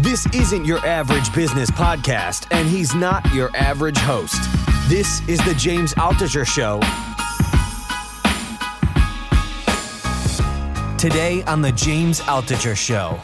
This isn't your average business podcast, and he's not your average host. This is the James Altucher Show. Today on the James Altucher Show.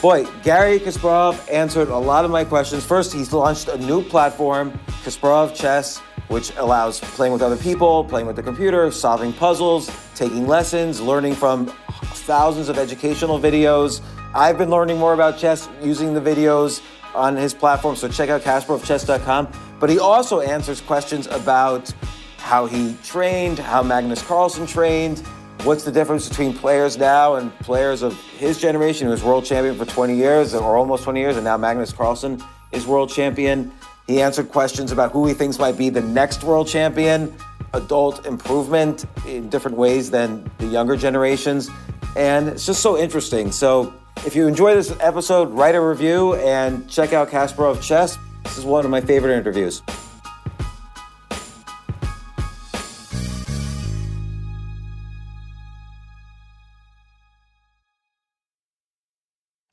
Boy, Garry Kasparov answered a lot of my questions. First, he's launched a new platform, Kasparov Chess, which allows playing with other people, playing with the computer, solving puzzles, taking lessons, learning from thousands of educational videos I've been learning more about chess using the videos on his platform, so check out KasparovChess.com. But he also answers questions about how he trained, how Magnus Carlsen trained, what's the difference between players now and players of his generation who was world champion for 20 years or almost 20 years, and now Magnus Carlsen is world champion. He answered questions about who he thinks might be the next world champion, adult improvement in different ways than the younger generations. And it's just so interesting. So if you enjoy this episode, write a review and check out Kasparov Chess. This is one of my favorite interviews.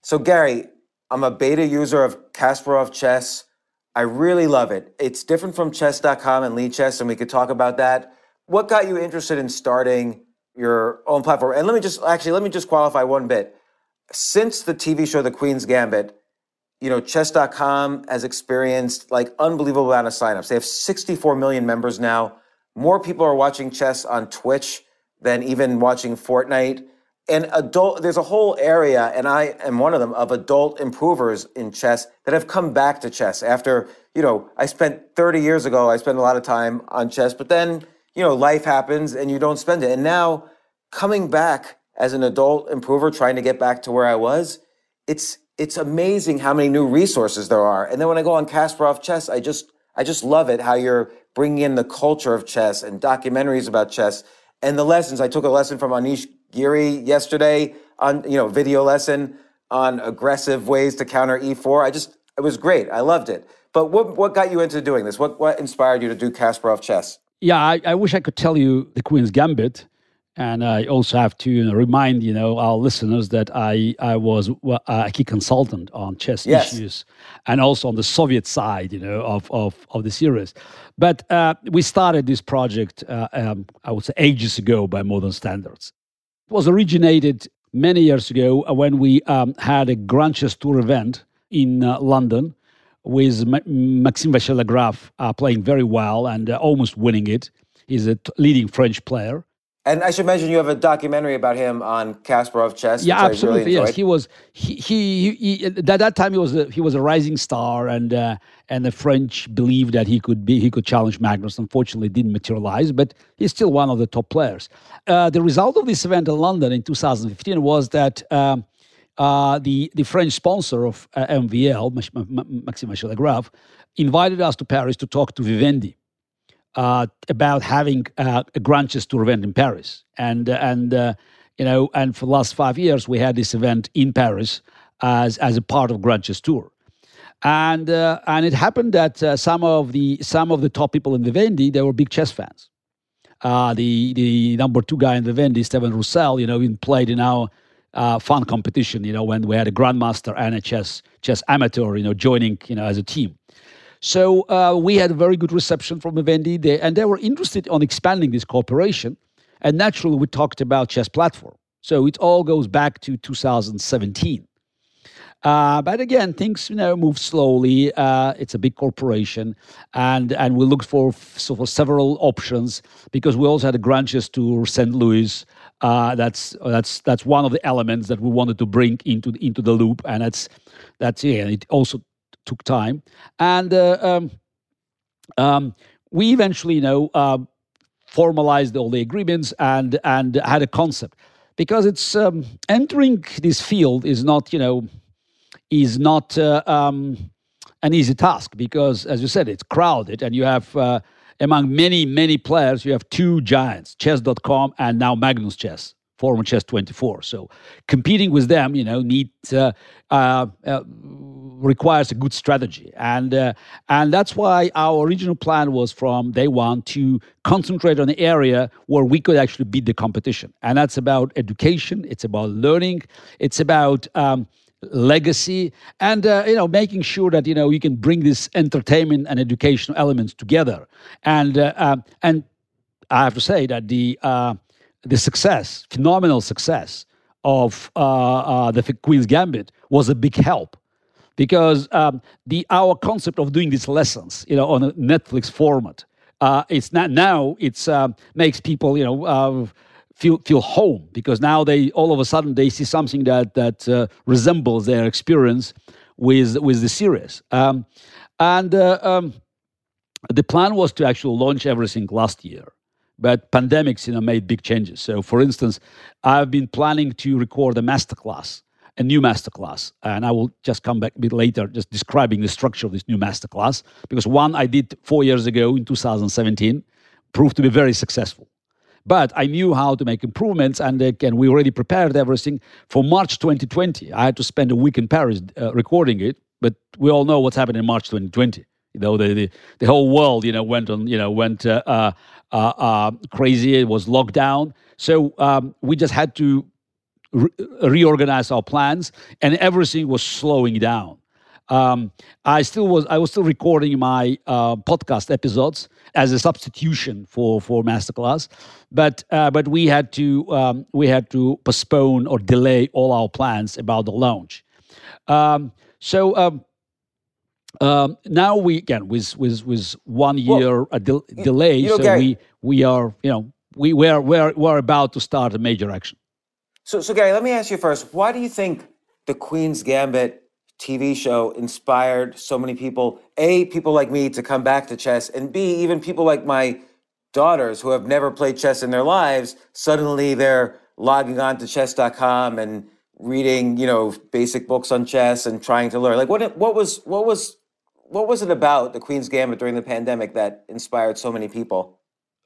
So, Garry, I'm a beta user of Kasparov Chess. I really love it. It's different from chess.com and Lichess, and we could talk about that. What got you interested in starting your own platform? And let me just actually let me just qualify one bit since the TV show The Queen's Gambit, you know, chess.com has experienced like unbelievable amount of signups. They have 64 million members now. More people are watching chess on Twitch than even watching Fortnite. And adult, there's a whole area, and I am one of them, of adult improvers in chess that have come back to chess after, you know, I spent 30 years ago, I spent a lot of time on chess, but then, you know, life happens and you don't spend it. And now coming back as an adult improver trying to get back to where I was, it's it's amazing how many new resources there are. And then when I go on Kasparov Chess, I just I just love it how you're bringing in the culture of chess and documentaries about chess and the lessons. I took a lesson from Anish Giri yesterday on you know video lesson on aggressive ways to counter e4. I just it was great. I loved it. But what what got you into doing this? What what inspired you to do Kasparov Chess? Yeah, I, I wish I could tell you the Queen's Gambit and I also have to you know, remind you know our listeners that I I was a key consultant on chess yes. issues, and also on the Soviet side, you know, of of, of the series. But uh, we started this project, uh, um, I would say, ages ago by modern standards. It was originated many years ago when we um, had a Grand Chess Tour event in uh, London with M- Maxime Vachier-Lagrave uh, playing very well and uh, almost winning it. He's a t- leading French player and I should mention you have a documentary about him on Kasparov chess. Yeah, absolutely. Really yes, he was. He, he, he, at that time he was a, he was a rising star, and uh, and the French believed that he could be he could challenge Magnus. Unfortunately, didn't materialize, but he's still one of the top players. Uh, the result of this event in London in 2015 was that. Um, uh, the the French sponsor of uh, MVL, Maxime Vachier-Lagrave, invited us to Paris to talk to Vivendi, uh, about having uh, a Grand Chess Tour event in Paris, and uh, and uh, you know, and for the last five years we had this event in Paris as as a part of Grand Chess Tour, and uh, and it happened that uh, some of the some of the top people in Vivendi they were big chess fans. the the number two guy in the Vivendi, Steven Roussel, you know, he played in our fun competition, you know, when we had a grandmaster and a chess chess amateur, you know, joining, you know, as a team. So uh, we had a very good reception from Vivendi, they, and they were interested on expanding this cooperation. And naturally, we talked about chess platform. So it all goes back to 2017. Uh, but again, things you know move slowly. Uh, it's a big corporation, and and we looked for so for several options because we also had a branches to St. Louis. Uh, that's that's that's one of the elements that we wanted to bring into into the loop, and that's that's yeah. It also took time, and uh, um, um, we eventually, you know, uh, formalized all the agreements and and had a concept. Because it's um, entering this field is not you know is not uh, um, an easy task. Because as you said it's crowded and you have uh, among many many players you have two giants chess.com and now magnus chess former chess 24 so competing with them you know need uh, uh, uh requires a good strategy. And uh, and that's why our original plan was from day one to concentrate on the area where we could actually beat the competition. And that's about education it's about learning it's about um, legacy and uh, you know making sure that you know you can bring this entertainment and educational elements together. And uh, um, and i have to say that the uh, the success phenomenal success of uh, uh, the queen's gambit was a big help. Because um, the our concept of doing these lessons you know on a netflix format uh, it's not now it's makes people you know feel feel home. Because now they all of a sudden they see something that that uh, resembles their experience with with the series. Um, and uh, um, the plan was to actually launch everything last year, but pandemics you know made big changes. So, for instance, I've been planning to record a masterclass. A new masterclass, and I will just come back a bit later, just describing the structure of this new masterclass. Because one I did four years ago in 2017 proved to be very successful but I knew how to make improvements, and again, we already prepared everything for March 2020. I had to spend a week in Paris uh, recording it, but we all know what's happened in March 2020. You know, the, the, the whole world, you know, went on, you know, went uh, uh, uh, uh crazy. It was locked down. So um, we just had to re- reorganize our plans, and everything was slowing down. Um, I still was I was still recording my uh, podcast episodes as a substitution for for masterclass, but uh, but we had to um, we had to postpone or delay all our plans about the launch. Um, so. Um, now we again with with with one year well, a de- delay, you know, so Gary, we we are you know we we're we're we're about to start a major action. So so Garry, let me ask you first. Why do you think the Queen's Gambit TV show inspired so many people, A, people like me to come back to chess, and B, even people like my daughters who have never played chess in their lives, suddenly they're logging on to chess.com and reading, you know, basic books on chess and trying to learn. Like what what was what was what was it about the Queen's Gambit during the pandemic that inspired so many people?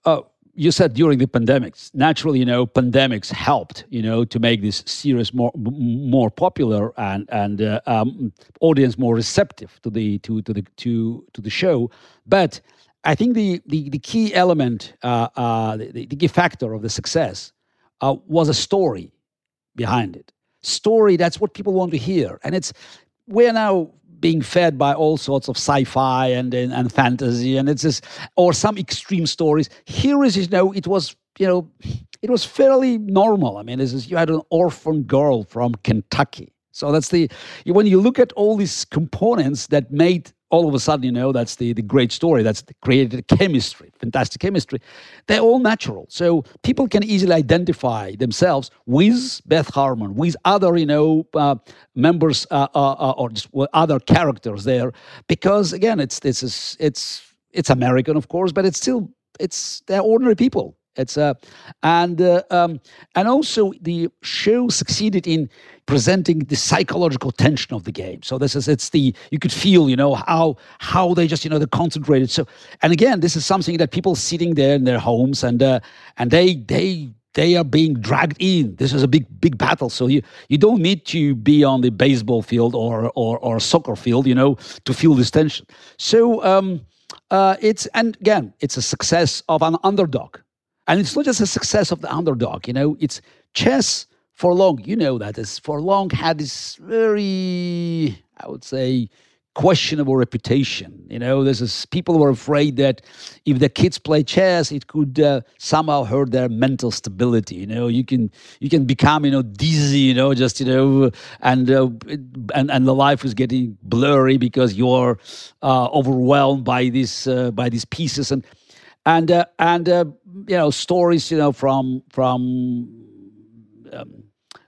Oh, you said during the pandemics naturally you know pandemics helped you know to make this series more more popular and and uh, um, audience more receptive to the to to the to to the show. But i think the the, the key element uh, uh, the, the key factor of the success uh, was a story behind it. Story that's what people want to hear. And it's we're now being fed by all sorts of sci-fi and, and, and fantasy, and it's just or some extreme stories. Here is you know it was you know it was fairly normal. I mean, this is you had an orphan girl from Kentucky, so that's the when you look at all these components that made all of a sudden, you know, that's the, the great story. That's the created chemistry, fantastic chemistry. They're all natural. So people can easily identify themselves with Beth Harmon, with other, you know, uh, members uh, uh, uh or just other characters there. Because again, it's, it's, it's, it's American, of course, but it's still, it's, they're ordinary people. It's uh, and uh, um, and also the show succeeded in presenting the psychological tension of the game. So this is it's the you could feel you know how how they just you know they're concentrated. So and again, this is something that people sitting there in their homes and uh, and they they they are being dragged in. This is a big big battle. So you you don't need to be on the baseball field or or or soccer field, you know, to feel this tension. So. Um, uh, it's and again, it's a success of an underdog. And it's not just a success of the underdog, you know, it's chess for long, you know that is for long had this very, I would say, questionable reputation. You know, there's this, people were afraid that if the kids play chess, it could uh, somehow hurt their mental stability. You know, you can you can become you know dizzy. You know, just you know, and uh, and and the life is getting blurry because you're uh, overwhelmed by these uh, by these pieces and and uh, and uh, you know stories you know from from. Um,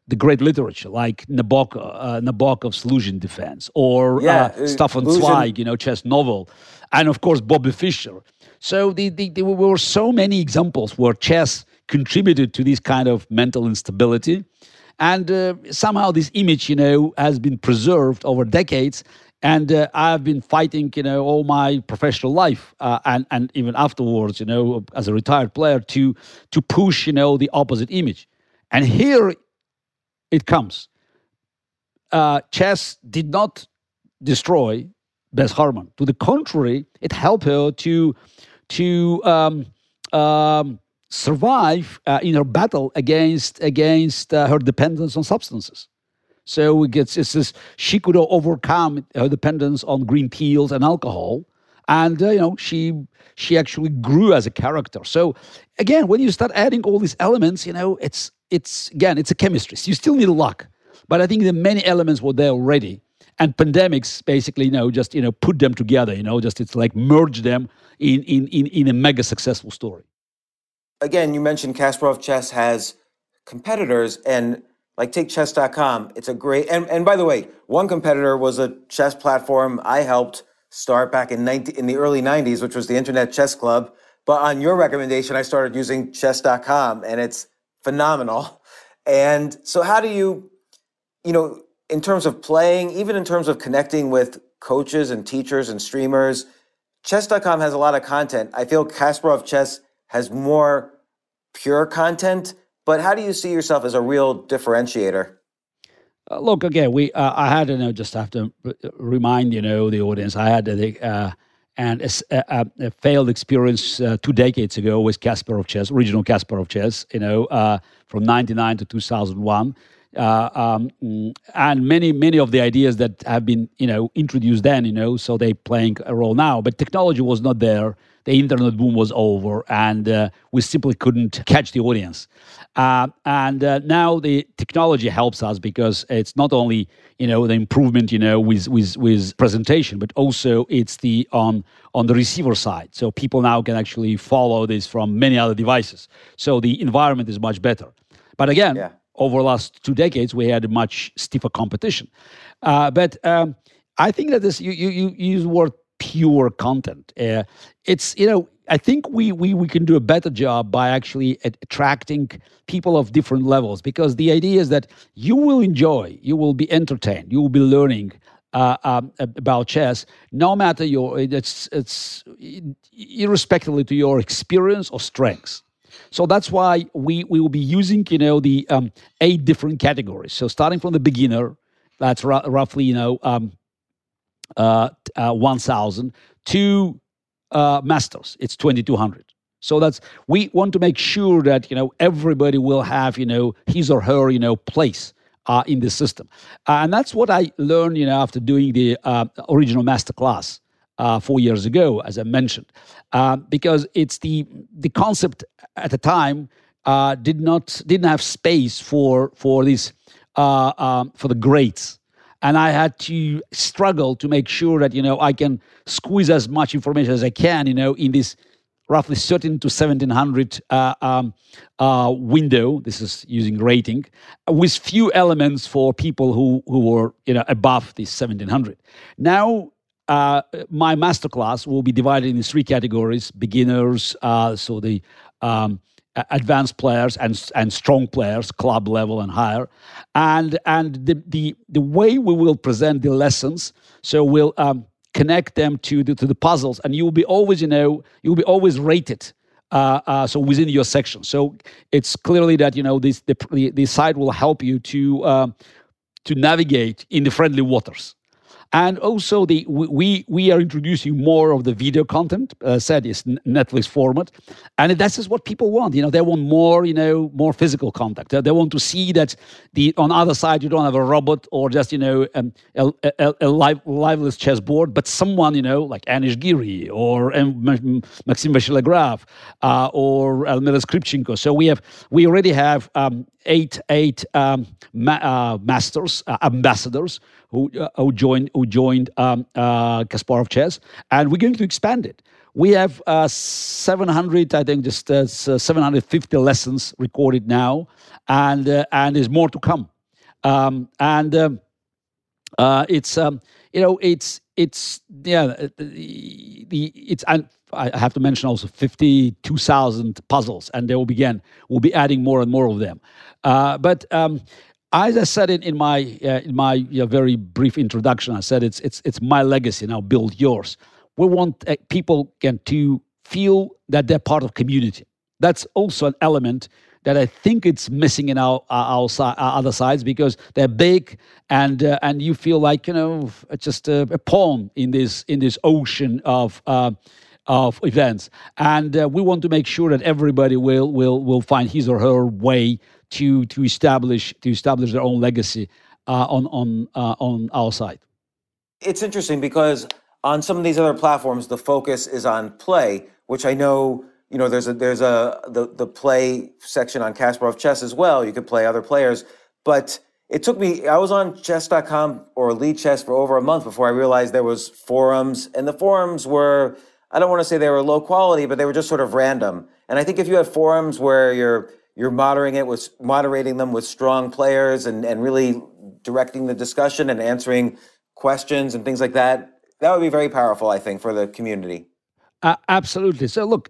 the great literature like Nabokov, uh, Nabokov's Luzhin Defense or yeah, uh, uh Stefan Zweig, you know, chess novel, and of course Bobby Fischer. So the, the, there were so many examples where chess contributed to this kind of mental instability, and uh, somehow this image, you know, has been preserved over decades. And uh, I've been fighting, you know, all my professional life, uh, and and even afterwards, you know, as a retired player, to to push, you know, the opposite image. And here it comes. Uh, chess did not destroy Beth Harmon. To the contrary, it helped her to to um, um, survive uh, in her battle against against uh, her dependence on substances. So it gets it's this, she could overcome her dependence on green pills and alcohol, and uh, you know she she actually grew as a character. So again, when you start adding all these elements, you know it's it's again, it's a chemistry. So you still need luck, but I think the many elements were there already. And pandemics basically, you know, just you know, put them together. You know, just it's like merge them in in in, in a mega successful story. Again, you mentioned Kasparov Chess has competitors, and like take chess.com. It's a great and and by the way, one competitor was a chess platform I helped start back in 90, in the early 90s, which was the Internet Chess Club. But on your recommendation, I started using chess.com, and it's phenomenal. And so, how do you, you know, in terms of playing, even in terms of connecting with coaches and teachers and streamers, chess.com has a lot of content. I feel Kasparov Chess has more pure content, but how do you see yourself as a real differentiator? Uh, look again. We uh, I had to you know just have to remind you know the audience. I had the uh, and a, a, a failed experience uh, two decades ago with Kasparov chess, original Kasparov chess, you know, uh, from 99 to 2001. Uh, um, and many, many of the ideas that have been, you know, introduced then, you know, so they playing a role now. But technology was not there. The internet boom was over, and uh, we simply couldn't catch the audience. Uh, and uh, now the technology helps us because it's not only you know the improvement you know with with with presentation, but also it's the on on the receiver side. So people now can actually follow this from many other devices. So the environment is much better. But again. Yeah. Over the last two decades, we had a much stiffer competition. Uh, but um, I think that this you you, you use the word pure content. Uh, it's you know I think we, we we can do a better job by actually attracting people of different levels because the idea is that you will enjoy, you will be entertained, you will be learning uh, um, about chess, no matter your it's it's irrespectively to your experience or strengths. So that's why we we will be using you know the um, eight different categories. So starting from the beginner, that's r- roughly you know um, uh, uh, one thousand to uh, masters. It's 2200. So that's we want to make sure that you know everybody will have you know his or her you know place uh, in the system, and that's what I learned you know after doing the uh, original master class uh, four years ago, as I mentioned, uh, because it's the the concept at the time uh, did not didn't have space for for this um, for the greats and I had to struggle to make sure that you know I can squeeze as much information as I can, you know, in this roughly 13 to 1700 uh, um, uh, window. This is using rating with few elements for people who who were you know above this 1700. Now. Uh, my masterclass will be divided in three categories: beginners, uh, so the um, advanced players and and strong players, club level and higher, and and the the the way we will present the lessons, so we'll um, connect them to the to the puzzles, and you will be always you know you will be always rated. Uh, uh, so within your section, so it's clearly that you know this the the, site will help you to uh, to navigate in the friendly waters. And also the we we are introducing more of the video content. Uh, said is Netflix format, and that's just what people want. You know, they want more. You know, more physical contact. They want to see that the on other side you don't have a robot or just you know um, a, a, a live, liveless chessboard, but someone you know like Anish Giri or um, Maxime Vachier-Lagrave uh, or Elmira Skripchenko. So we have we already have um, eight eight um, ma- uh, masters uh, ambassadors who uh, who joined who joined um, uh, Kasparov Chess, and we're going to expand it. We have uh, 700, I think, just uh, 750 lessons recorded now, and and there's more to come. Um, and um, it's um, you know it's it's yeah the, the it's and I have to mention also 52,000 puzzles, and they will begin. We'll be adding more and more of them. Uh, but um, as I said in, my uh, in my know, very brief introduction, I said it's it's it's my legacy. Now build yours. We want uh, people can to feel that they're part of community. That's also an element that I think it's missing in our our, our, our other sides because they're big and uh, and you feel like you know just a, a, pawn in this in this ocean of uh, of events, and uh, we want to make sure that everybody will will will find his or her way to to establish to establish their own legacy uh, on on uh, on our side. It's interesting because on some of these other platforms, the focus is on play, which I know you know there's a there's a the the play section on Kasparov Chess as well. You could play other players, but it took me i was on chess.com or Lichess for over a month before i realized there was forums and the forums were I don't want to say they were low quality, but they were just sort of random. And I think if you have forums where you're you're moderating it with moderating them with strong players and, and really directing the discussion and answering questions and things like that, that would be very powerful, I think, for the community. Uh, absolutely. So look,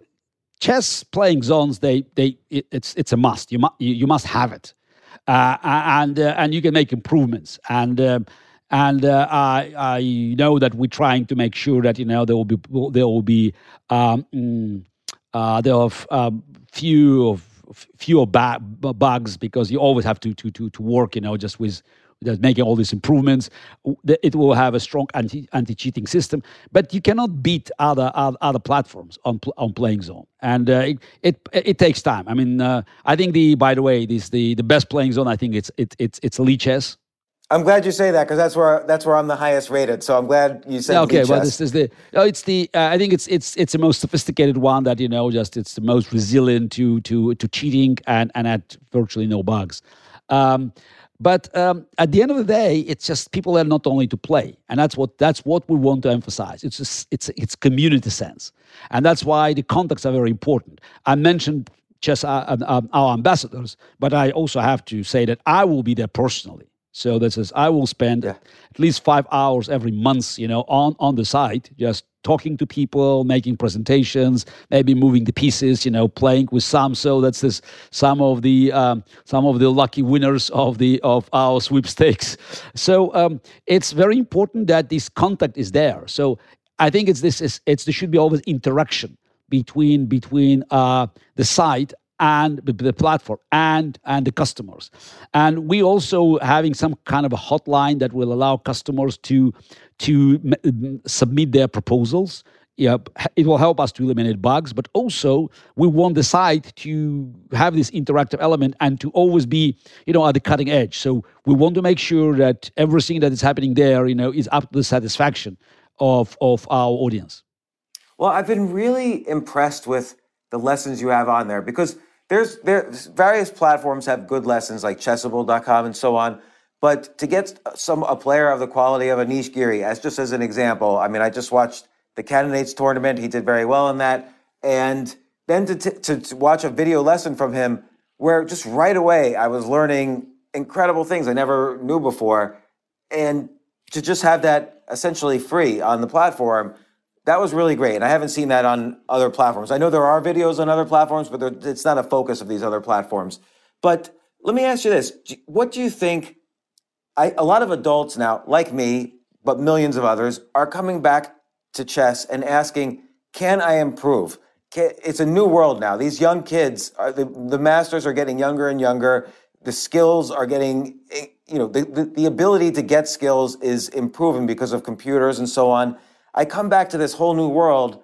chess playing zones, they they it, it's it's a must. You must you, must have it, uh, and uh, and you can make improvements and. Um, and uh, I, I know that we're trying to make sure that you know there will be there will be um, mm, uh, there are um, few of fewer ba- bugs because you always have to to to to work you know just with just making all these improvements. It will have a strong anti anti cheating system, but you cannot beat other other, other platforms on on playing zone, and uh, it, it, it takes time. I mean, uh, I think the by the way, this the the best playing zone. I think it's it, it's it's Lichess I'm glad you say that because that's where that's where I'm the highest rated. So I'm glad you said. Okay, well, this is the. Oh, it's the. Uh, I think it's it's it's the most sophisticated one that you know. Just it's the most resilient to to to cheating and and at virtually no bugs. Um, but um, at the end of the day, it's just people are not only to play, and that's what that's what we want to emphasize. It's just, it's it's community sense, and that's why the contacts are very important. I mentioned just uh, uh, our ambassadors, but I also have to say that I will be there personally so that says I will spend yeah. at least five hours every month, you know, on on the site, just talking to people, making presentations, maybe moving the pieces, you know, playing with some. So that's this some of the um, some of the lucky winners of the of our sweepstakes. So um, it's very important that this contact is there. So I think it's this is it's there should be always interaction between between uh, the site and the platform and and the customers and we also having some kind of a hotline that will allow customers to to submit their proposals yeah, it will help us to eliminate bugs, but also we want the site to have this interactive element and to always be, you know, at the cutting edge. So we want to make sure that everything that is happening there, you know, is up to the satisfaction of of our audience. Well, I've been really impressed with the lessons you have on there because there's various platforms have good lessons like chessable.com and so on but to get some a player of the quality of Anish Giri as just as an example i mean i just watched the candidates tournament he did very well in that and then to, to, to watch a video lesson from him where just right away i was learning incredible things i never knew before and to just have that essentially free on the platform that was really great. And I haven't seen that on other platforms. I know there are videos on other platforms, but it's not a focus of these other platforms. But let me ask you this What do you think? I, a lot of adults now, like me, but millions of others, are coming back to chess and asking, can I improve? Can, it's a new world now. These young kids, are, the, the masters are getting younger and younger. the skills are getting, eh, you know, the, the, the ability to get skills is improving because of computers and so on. I come back to this whole new world.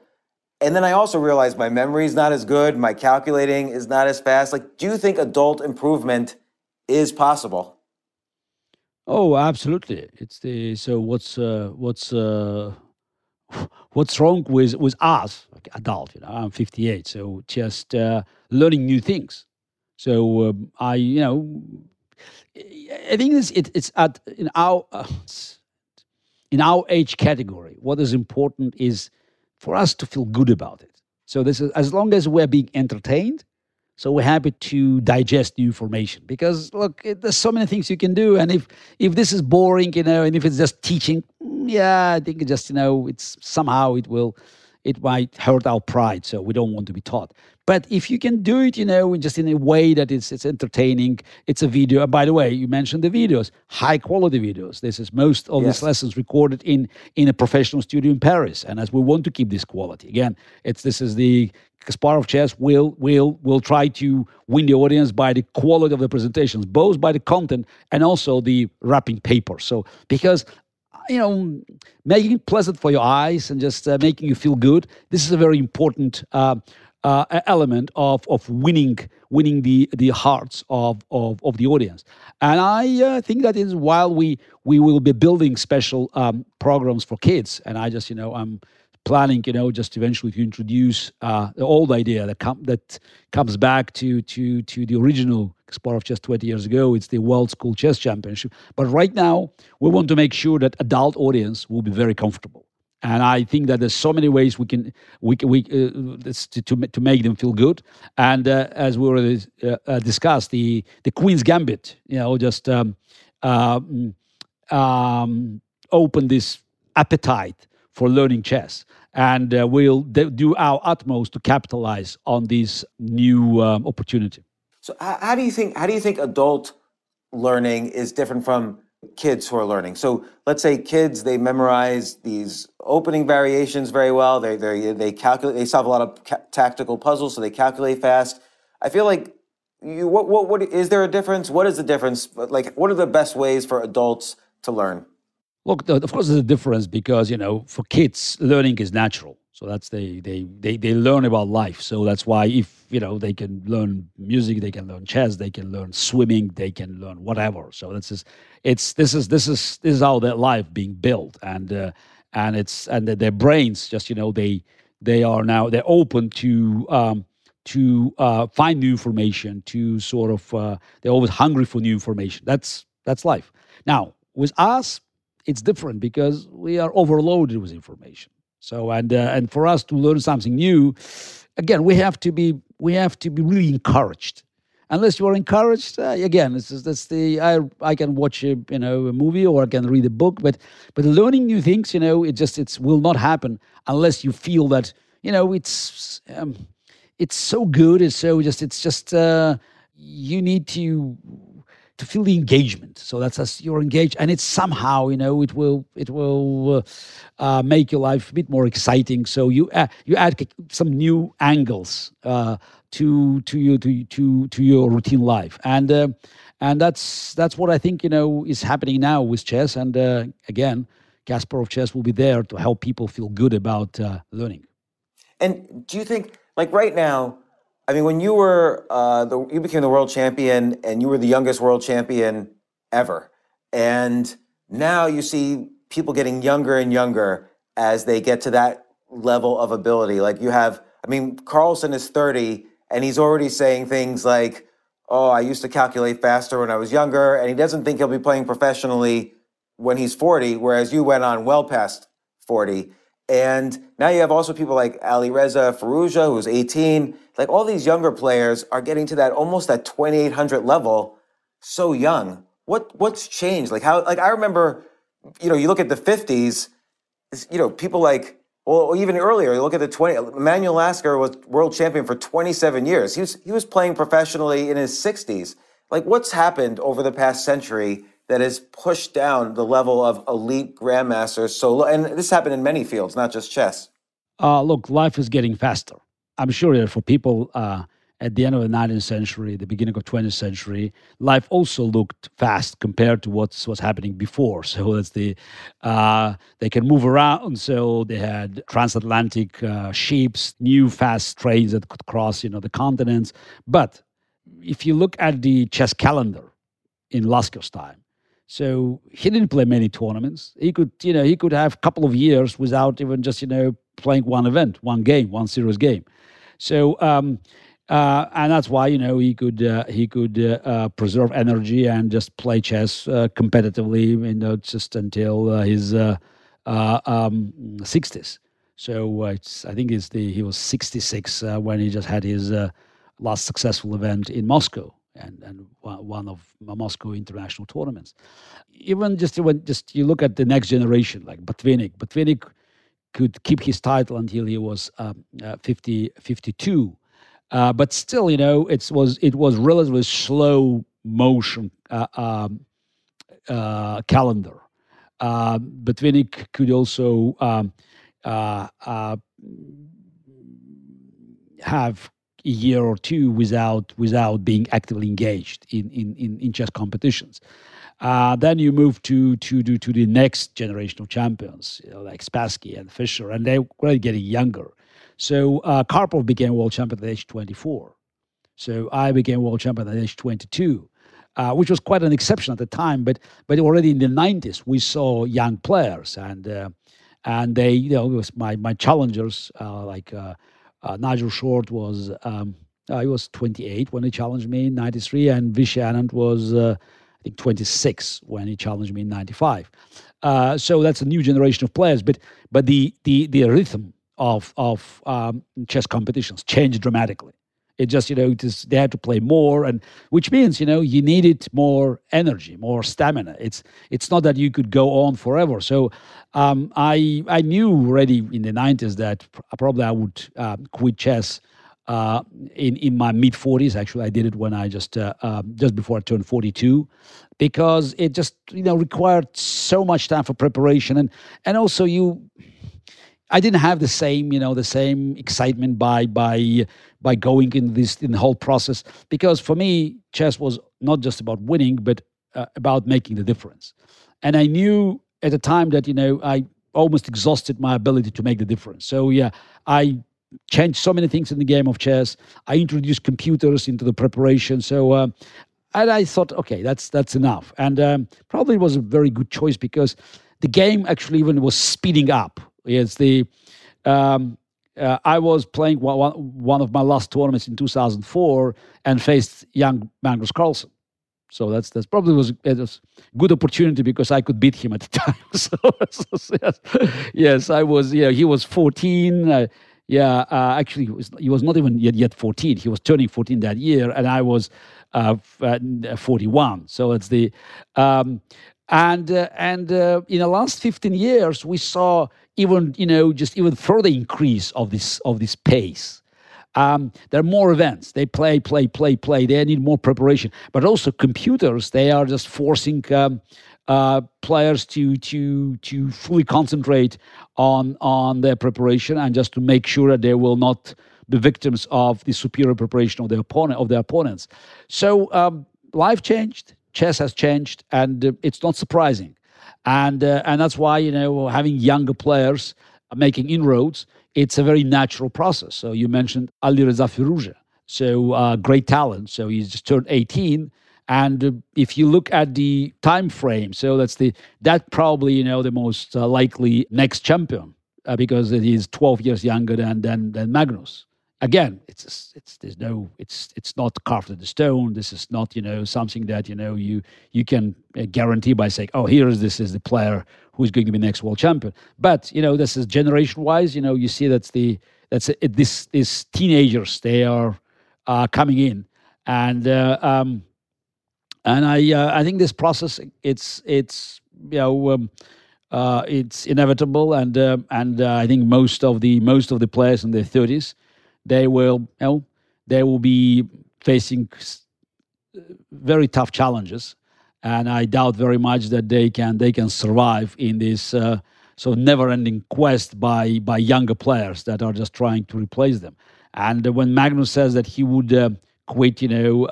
And then I also realize my memory is not as good, my calculating is not as fast. Like, do you think adult improvement is possible? Oh, absolutely. It's the so what's uh, what's uh, what's wrong with with us, like adult? You know, I'm 58, so just uh, learning new things. So um, I, you know, I think it's it, it's at in our uh, in our age category. What is important is for us to feel good about it. So this is as long as we're being entertained. So we're happy to digest new information because look, it, there's so many things you can do, and if if this is boring, you know, and if it's just teaching, mm, yeah, I think just you know, it's somehow it will it might hurt our pride. So we don't want to be taught. But if you can do it, you know, just in a way that it's it's entertaining, it's a video. And by the way, you mentioned the videos, high quality videos. This is most of yes. these lessons recorded in in a professional studio in Paris. And as we want to keep this quality, again, it's this is the Kasparov Chess will will will try to win the audience by the quality of the presentations, both by the content and also the wrapping paper. So because you know, making it pleasant for your eyes and just uh, making you feel good. This is a very important uh, uh, element of of winning winning the the hearts of of, of the audience. And I uh, think that is while we we will be building special um, programs for kids. And I just you know I'm planning, you know, just eventually to introduce uh, the old idea that com- that comes back to to to the original sport of chess 20 years ago. It's the World School Chess Championship. But right now, we want to make sure that adult audience will be very comfortable. And I think that there's so many ways we can we we uh, to, to to make them feel good. And uh, as we already uh, uh discussed, the the Queen's Gambit, you know, just um, um, um, open this appetite for learning chess. And uh, we'll do our utmost to capitalize on this new um, opportunity. So, how do you think? How do you think adult learning is different from kids who are learning? So, let's say kids they memorize these opening variations very well. They they they calculate. They solve a lot of ca- tactical puzzles, so they calculate fast. I feel like you. What what what is there a difference? What is the difference? Like, what are the best ways for adults to learn? Look, of course, there's a difference because you know, for kids, learning is natural. So that's they they they they learn about life. So that's why if you know they can learn music, they can learn chess, they can learn swimming, they can learn whatever. So that's just it's this is this is this is how their life being built, and uh, and it's and their brains just you know they they are now they're open to um, to uh, find new information, to sort of uh, they're always hungry for new information. That's that's life. Now with us, it's different because we are overloaded with information. So and uh, and for us to learn something new, again, we have to be we have to be really encouraged. Unless you are encouraged, uh, again, this is that's the I I can watch a you know a movie or I can read a book, but but learning new things, you know, it just it will not happen unless you feel that you know it's um, it's so good. It's so just it's just uh, you need to to feel the engagement. So that's as you're engaged, and it's somehow you know it will it will uh, uh, make your life a bit more exciting. So you uh, you add some new angles uh, to to your to to to your routine life, and uh, and that's that's what I think you know is happening now with chess. And uh, again, Kasparov Chess will be there to help people feel good about uh learning. And do you think like right now? I mean, when you were uh, the, you became the world champion, and you were the youngest world champion ever, and now you see people getting younger and younger as they get to that level of ability. Like you have, I mean, Carlsen is thirty, and he's already saying things like, "Oh, I used to calculate faster when I was younger," and he doesn't think he'll be playing professionally when he's forty, whereas you went on well past forty. And now you have also people like Ali Reza Firouzja, who's 18. Like all these younger players are getting to that almost that 2800 level so young. What what's changed? Like how like I remember, you know, you look at the 50s, you know, people like well, even earlier, you look at the 20 Emanuel Lasker was world champion for 27 years. He was he was playing professionally in his 60s. Like what's happened over the past century that has pushed down the level of elite grandmasters so low. And this happened in many fields, not just chess. Uh, look, life is getting faster. I'm sure that for people uh, at the end of the 19th century, the beginning of 20th century, life also looked fast compared to what's was happening before. So that's the uh, they can move around. So they had transatlantic uh, ships, new fast trains that could cross, you know, the continents. But if you look at the chess calendar in Lasker's time, so he didn't play many tournaments. He could, you know, he could have a couple of years without even just, you know, playing one event, one game, one serious game. So um, uh, and that's why you know he could uh, he could uh, uh preserve energy and just play chess uh, competitively, you know, just until uh, his um, 60s. So it's I think it's the he was 66 when he just had his last successful event in Moscow and and one of Moscow international tournaments. Even just when just you look at the next generation like Botvinnik, Botvinnik could keep his title until he was um, 50 52 uh, but still, you know, it was it was relatively slow motion uh, um, uh, calendar. Uh, but Botvinnik could also um, uh, uh, have a year or two without without being actively engaged in in, in, in chess competitions. Then you move to to to, to the next generation of champions, you know, like Spassky and Fischer, and they were getting younger. So uh, Karpov became world champion at age 24. So I became world champion at age 22, uh, which was quite an exception at the time. But but already in the 90s, we saw young players, and uh, and they you know it was my my challengers uh, like uh, uh, Nigel Short was um, he was 28 when he challenged me in 93, and Vishy Anand was I think 26 when he challenged me in 95. so that's a new generation of players, but but the the the rhythm of of um, chess competitions changed dramatically. It just you know just, they had to play more, and which means you know you needed more energy, more stamina. It's it's not that you could go on forever. So um, I I knew already in the nineties that probably I would uh, quit chess. Uh, in in my mid 40s. Actually, I did it when I just uh, um, just before I turned 42, because it just you know required so much time for preparation and and also you I didn't have the same, you know, the same excitement by by by going in this in the whole process because for me, chess was not just about winning, but uh, about making the difference. And I knew at the time that you know I almost exhausted my ability to make the difference. So yeah, I changed so many things in the game of chess. I introduced computers into the preparation. So. Uh, and I thought, okay, that's that's enough, and um, probably was a very good choice because the game actually even was speeding up it's the um, uh, I was playing one, one of my last tournaments in 2004 and faced young Magnus Carlsen. So that's that's probably was, it was good opportunity because I could beat him at the time. so, so yes, yes, I was. Yeah, he was 14. Uh, yeah, uh, actually, he was, he was, not even yet, yet 14. He was turning 14 that year, and I was uh, uh 41. So it's the um, and uh, and uh, in the last 15 years, we saw even you know just even further increase of this of this pace. Um, there are more events. They play, play, play, play. They need more preparation. But also computers, they are just forcing um, uh, players to to to fully concentrate on on their preparation and just to make sure that they will not be victims of the superior preparation of their opponent of their opponents. So um, life changed, chess has changed, and uh, it's not surprising and uh, and that's why you know having younger players making inroads, it's a very natural process. So you mentioned Ali Reza Firouzja, so uh, great talent. So he's just turned 18, and uh, if you look at the time frame, so that's the that probably you know the most uh, likely next champion uh, because he's 12 years younger than than, than Magnus. Again it's it's there's no it's it's not carved in the stone. This is not you know something that you know you you can uh, guarantee by saying oh here is this is the player who's going to be next world champion. But you know this is generation wise you know you see that's the that's it, this these teenagers they are uh, coming in. And uh, um and i uh, i think this process it's it's you know um, uh, it's inevitable and uh, and uh, i think most of the most of the players in their 30s they will, you know, they will be facing very tough challenges, and I doubt very much that they can they can survive in this uh, so never-ending quest by by younger players that are just trying to replace them. And when Magnus says that he would uh, quit, you know,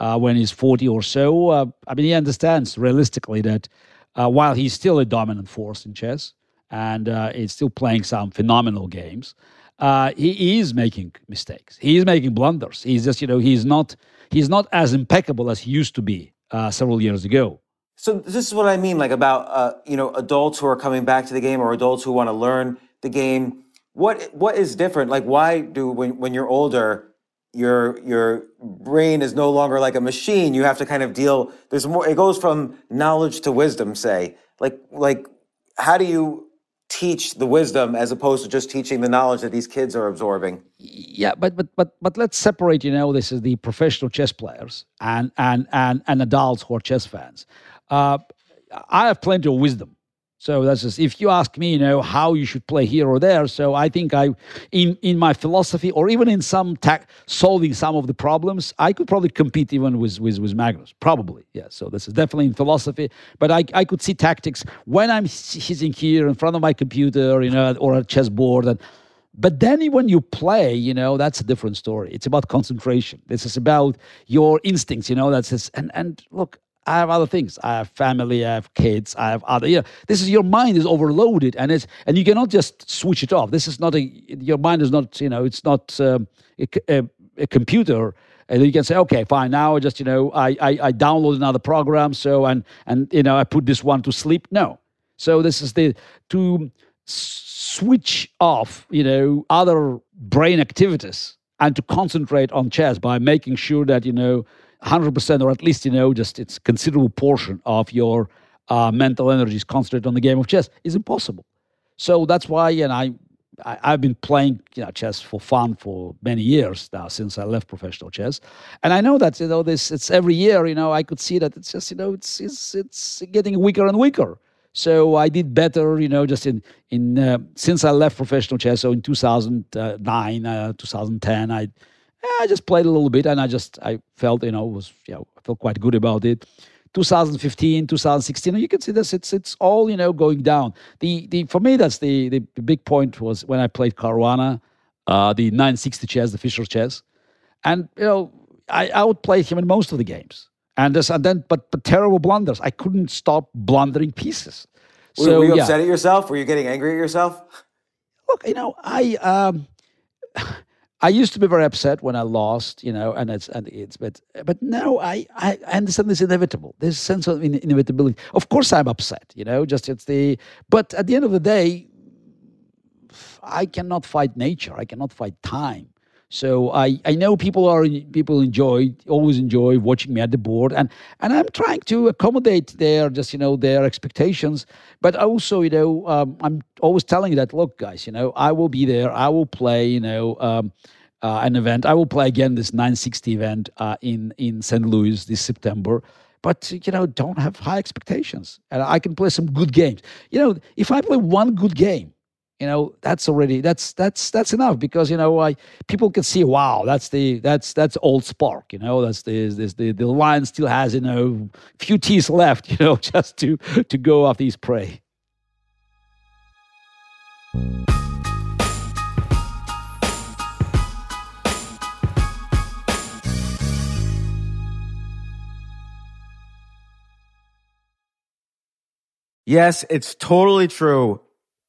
uh, uh, when he's 40 or so, uh, I mean, he understands realistically that uh, while he's still a dominant force in chess and uh, he's still playing some phenomenal games, he is making mistakes. He is making blunders. He's just, you know, he's not he's not as impeccable as he used to be several years ago. So this is what I mean, like about you know adults who are coming back to the game or adults who want to learn the game what what is different? Like, why do when when you're older, your your brain is no longer like a machine? You have to kind of deal. There's more. It goes from knowledge to wisdom. Say, like like, how do you teach the wisdom as opposed to just teaching the knowledge that these kids are absorbing? Yeah, but but but but let's separate. You know, this is the professional chess players and and and and adults who are chess fans. Uh, I have plenty of wisdom so that's just if you ask me, you know, how you should play here or there. So I think I, in in my philosophy, or even in some tech, solving some of the problems, I could probably compete even with with with Magnus. Probably, yeah. So this is definitely in philosophy. But I I could see tactics when I'm sitting here in front of my computer, you know, or a chessboard and. But then when you play, you know, that's a different story. It's about concentration. This is about your instincts, you know, that's this. And, and look, I have other things. I have family. I have kids. I have other. Know, this is your mind is overloaded, and it's and you cannot just switch it off. This is not a. Your mind is not. You know, it's not um, a, a, a, computer. And you can say, okay, fine. Now I just you know I, I I download another program. So and and you know I put this one to sleep. No. So this is the to switch off. You know other brain activities and to concentrate on chess by making sure that you know 100% or at least you know just it's considerable portion of your uh, mental energy is concentrated on the game of chess is impossible so that's why and I, I have been playing you know chess for fun for many years now since I left professional chess and I know that you know this it's every year you know I could see that it's just you know it's it's it's getting weaker and weaker so I did better, you know, just in in uh, since I left professional chess. So in 2009, uh, 2010, I I just played a little bit and I just I felt you know was you know I felt quite good about it. 2015, 2016, you can see this. It's it's all you know going down. The the for me that's the the big point was when I played Caruana, uh, the 960 chess, the Fischer chess, and you know I i outplayed him in most of the games. And this and then but but terrible blunders. I couldn't stop blundering pieces. So, were you upset yeah. at yourself? Were you getting angry at yourself? Look, you know, I um I used to be very upset when I lost, you know, and it's and it's but but now I I understand this inevitable. There's a sense of inevitability. Of course, I'm upset, you know. Just it's the but at the end of the day, I cannot fight nature. I cannot fight time. So I, I know people are people enjoy always enjoy watching me at the board and and I'm trying to accommodate their just you know their expectations. But also you know um, I'm always telling you that look guys you know I will be there I will play you know um, uh, an event. I will play again this 960 event uh, in in St. Louis this September. But you know don't have high expectations and I can play some good games. You know if I play one good game you know that's already that's that's that's enough because you know I people can see wow that's the that's that's old spark you know that's the this the the lion still has you know few teeth left you know just to to go after his prey. Yes, it's totally true.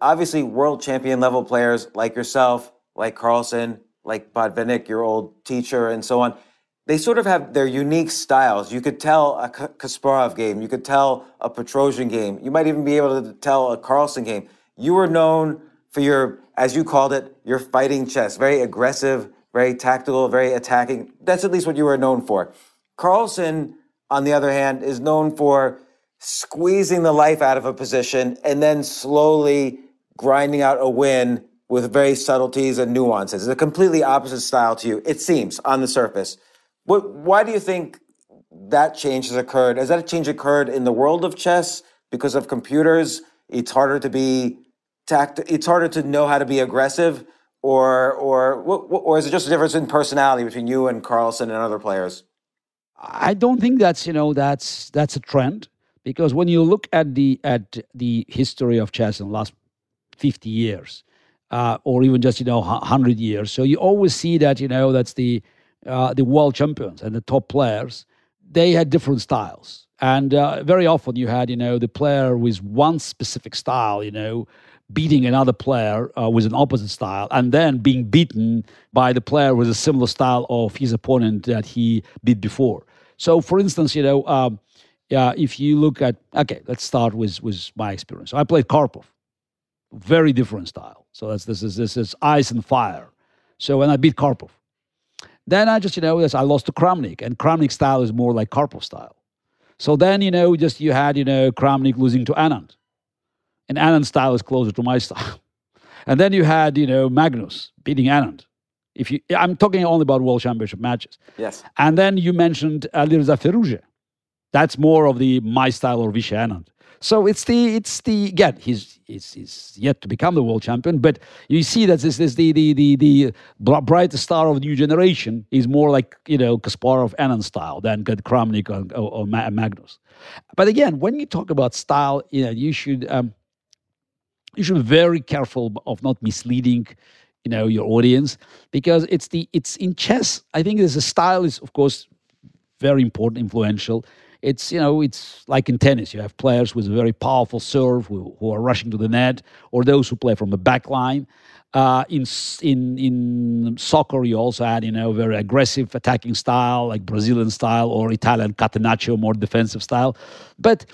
Obviously, world champion level players like yourself, like Carlsen, like Botvinnik, your old teacher, and so on, they sort of have their unique styles. You could tell a Kasparov game, you could tell a Petrosian game, you might even be able to tell a Carlsen game. You were known for your, as you called it, your fighting chess, very aggressive, very tactical, very attacking. That's at least what you were known for. Carlsen on the other hand, is known for squeezing the life out of a position and then slowly grinding out a win with very subtleties and nuances. It's a completely opposite style to you, it seems, on the surface. What, why do you think that change has occurred? Has that change occurred in the world of chess because of computers? It's harder to be tact. It's harder to know how to be aggressive, or or or is it just a difference in personality between you and Carlsen and other players? I don't think that's you know that's that's a trend because when you look at the at the history of chess in the last 50 years uh, or even just you know 100 years. So you always see that you know that's the uh, the world champions and the top players they had different styles. And uh, very often you had you know the player with one specific style you know beating another player uh, with an opposite style and then being beaten by the player with a similar style of his opponent that he beat before. So for instance you know um, yeah, if you look at okay, let's start with with my experience. I played Karpov, very different style. So that's this is this is ice and fire. So when I beat Karpov, then I just you know I lost to Kramnik, and Kramnik style is more like Karpov style. So then you know just you had you know Kramnik losing to Anand, and Anand style is closer to my style. And then you had you know Magnus beating Anand. If you, I'm talking only about World Championship matches. Yes. And then you mentioned Alireza Firouzja that's more of the my style or Vishy Anand. So it's the it's the again he's, he's he's yet to become the world champion, but you see that this is the the the the brightest star of the new generation is more like you know Kasparov Anand style than Kramnik or, or, or, Magnus. But again, when you talk about style, you know you should um, you should be very careful of not misleading you know your audience because it's the it's in chess. I think there's a style is of course very important, influential it's you know it's like in tennis you have players with a very powerful serve who, who are rushing to the net or those who play from the back line. Uh, in in in soccer you also had you know very aggressive attacking style like brazilian style or italian catenaccio more defensive style. But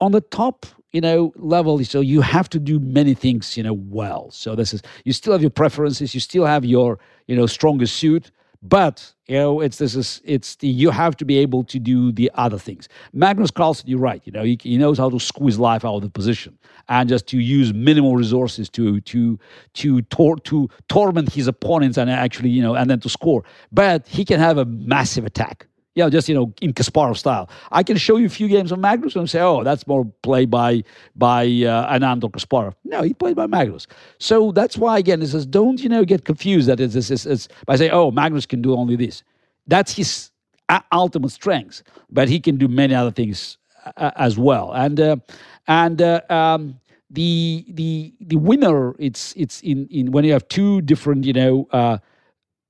on the top you know level so you have to do many things you know well. So this is you still have your preferences you still have your you know strongest suit but you know, it's this is it's the you have to be able to do the other things. Magnus Carlsen, you're right. You know, he, he knows how to squeeze life out of the position and just to use minimal resources to to to tor- to torment his opponents and actually you know and then to score. But he can have a massive attack yeah, just you know, in Kasparov style. I can show you a few games of Magnus and say, oh, that's more played by by uh, Anand or Kasparov. No, he played by Magnus. So that's why again, it says don't you know get confused that it's, it's, it's, it's by saying, oh, Magnus can do only this. That's his ultimate strength, but he can do many other things uh, as well. And uh, and uh, um, the the the winner, it's it's in in when you have two different you know uh,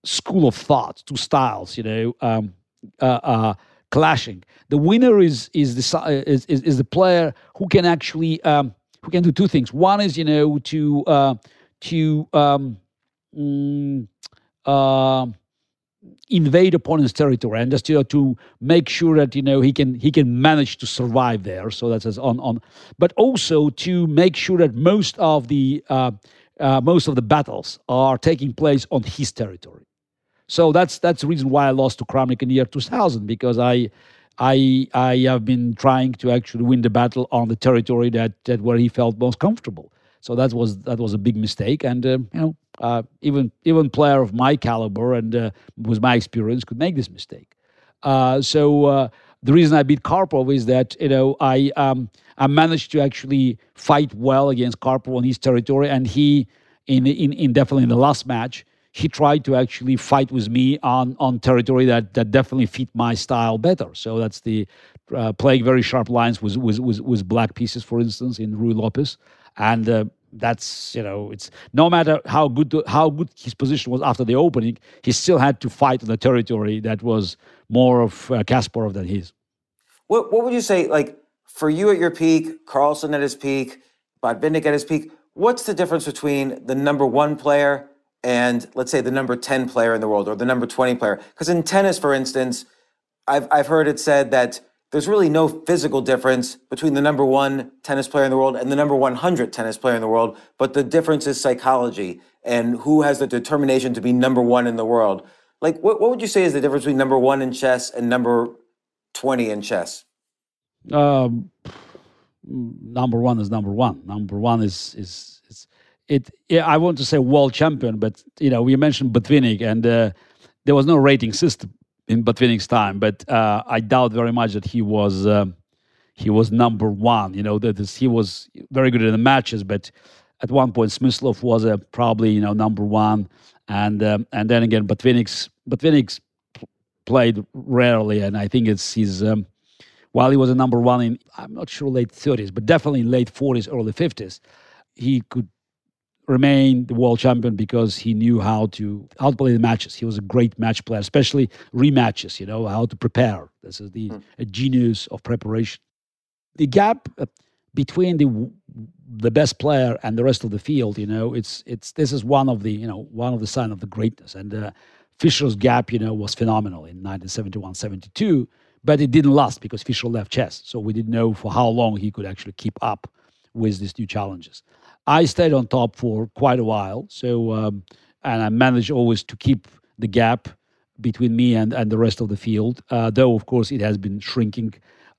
school of thought, two styles, you know. Um, uh, uh, clashing. The winner is is the is, is, is the player who can actually um, who can do two things. One is you know to uh, to um, mm, uh, invade opponent's territory and just you know, to make sure that you know he can he can manage to survive there. So that's on on, but also to make sure that most of the uh, uh, most of the battles are taking place on his territory. So that's that's the reason why I lost to Kramnik in the year 2000 because I I I have been trying to actually win the battle on the territory that that where he felt most comfortable. So that was that was a big mistake, and uh, you know uh, even even player of my caliber and uh, with my experience could make this mistake. Uh, so uh, the reason I beat Karpov is that you know I um, I managed to actually fight well against Karpov on his territory, and he in in, in definitely in the last match he tried to actually fight with me on on territory that that definitely fit my style better. So that's the uh, playing very sharp lines with, with with black pieces, for instance, in Ruy Lopez, and. Uh, that's you know it's no matter how good to, how good his position was after the opening he still had to fight on the territory that was more of uh, Kasparov than his what what would you say like for you at your peak Carlsen at his peak Botvinnik at his peak what's the difference between the number 1 player and let's say the number 10 player in the world or the number 20 player. Because in tennis, for instance, I've, I've heard it said that there's really no physical difference between the number one tennis player in the world and the number 100 tennis player in the world, but the difference is psychology and who has the determination to be number one in the world. Like, what, what would you say is the difference between number one in chess and number 20 in chess? Um, number one is number one. Number one is is, is it. Yeah, I want to say world champion, but you know, we mentioned Botvinnik, and uh, there was no rating system in Botvinnik's time. But uh, I doubt very much that he was um, he was number one. You know, that is, he was very good in the matches, but at one point Smyslov was uh, probably you know number one, and um, and then again, Botvinnik's Botvinnik's played rarely, and I think it's his. Um, while he was a number one in, I'm not sure late 30s, but definitely in late 40s, early 50s, he could remain the world champion because he knew how to outplay the matches. He was a great match player, especially rematches. You know how to prepare. This is the mm. a genius of preparation. The gap uh, between the the best player and the rest of the field, you know, it's it's this is one of the you know one of the sign of the greatness. And uh, Fischer's gap, you know, was phenomenal in 1971-72 but it didn't last because Fischer left chess. So we didn't know for how long he could actually keep up with these new challenges. I stayed on top for quite a while. So, um, and I managed always to keep the gap between me and, and the rest of the field, uh, though, of course, it has been shrinking.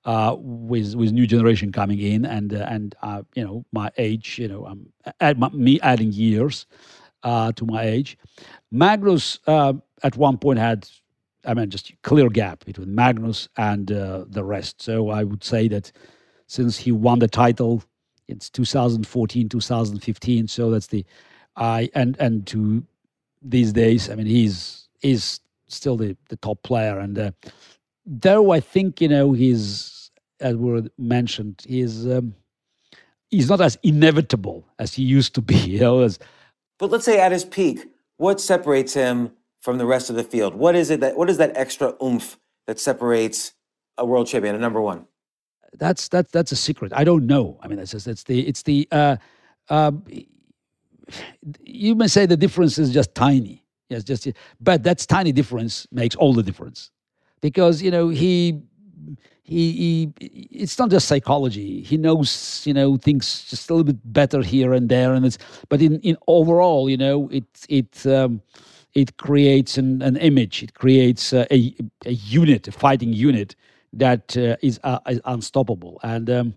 Uh, with with new generation coming in and uh, and uh, you know my age you know I'm add my, me adding years uh, to my age. Magnus uh, at one point had I mean, just clear gap between Magnus and the rest. So I would say that since he won the title, it's 2014, 2015. So that's the I and and to these days, I mean, he's he's still the the top player. And uh, though I think you know he's as we mentioned, he's um, he's not as inevitable as he used to be. You know, as but let's say at his peak, what separates him from the rest of the field? What is it that what is that extra oomph that separates a world champion, a number one? That's that's that's a secret. I don't know. I mean, it's just, it's the it's the uh, uh, you may say the difference is just tiny. Yes, just but that's tiny difference makes all the difference because you know he he, he it's not just psychology he knows you know things just a little bit better here and there and it's but in in overall you know it it um, it creates an, an image, it creates uh, a, a unit, a fighting unit that uh, is, uh, is unstoppable. And um,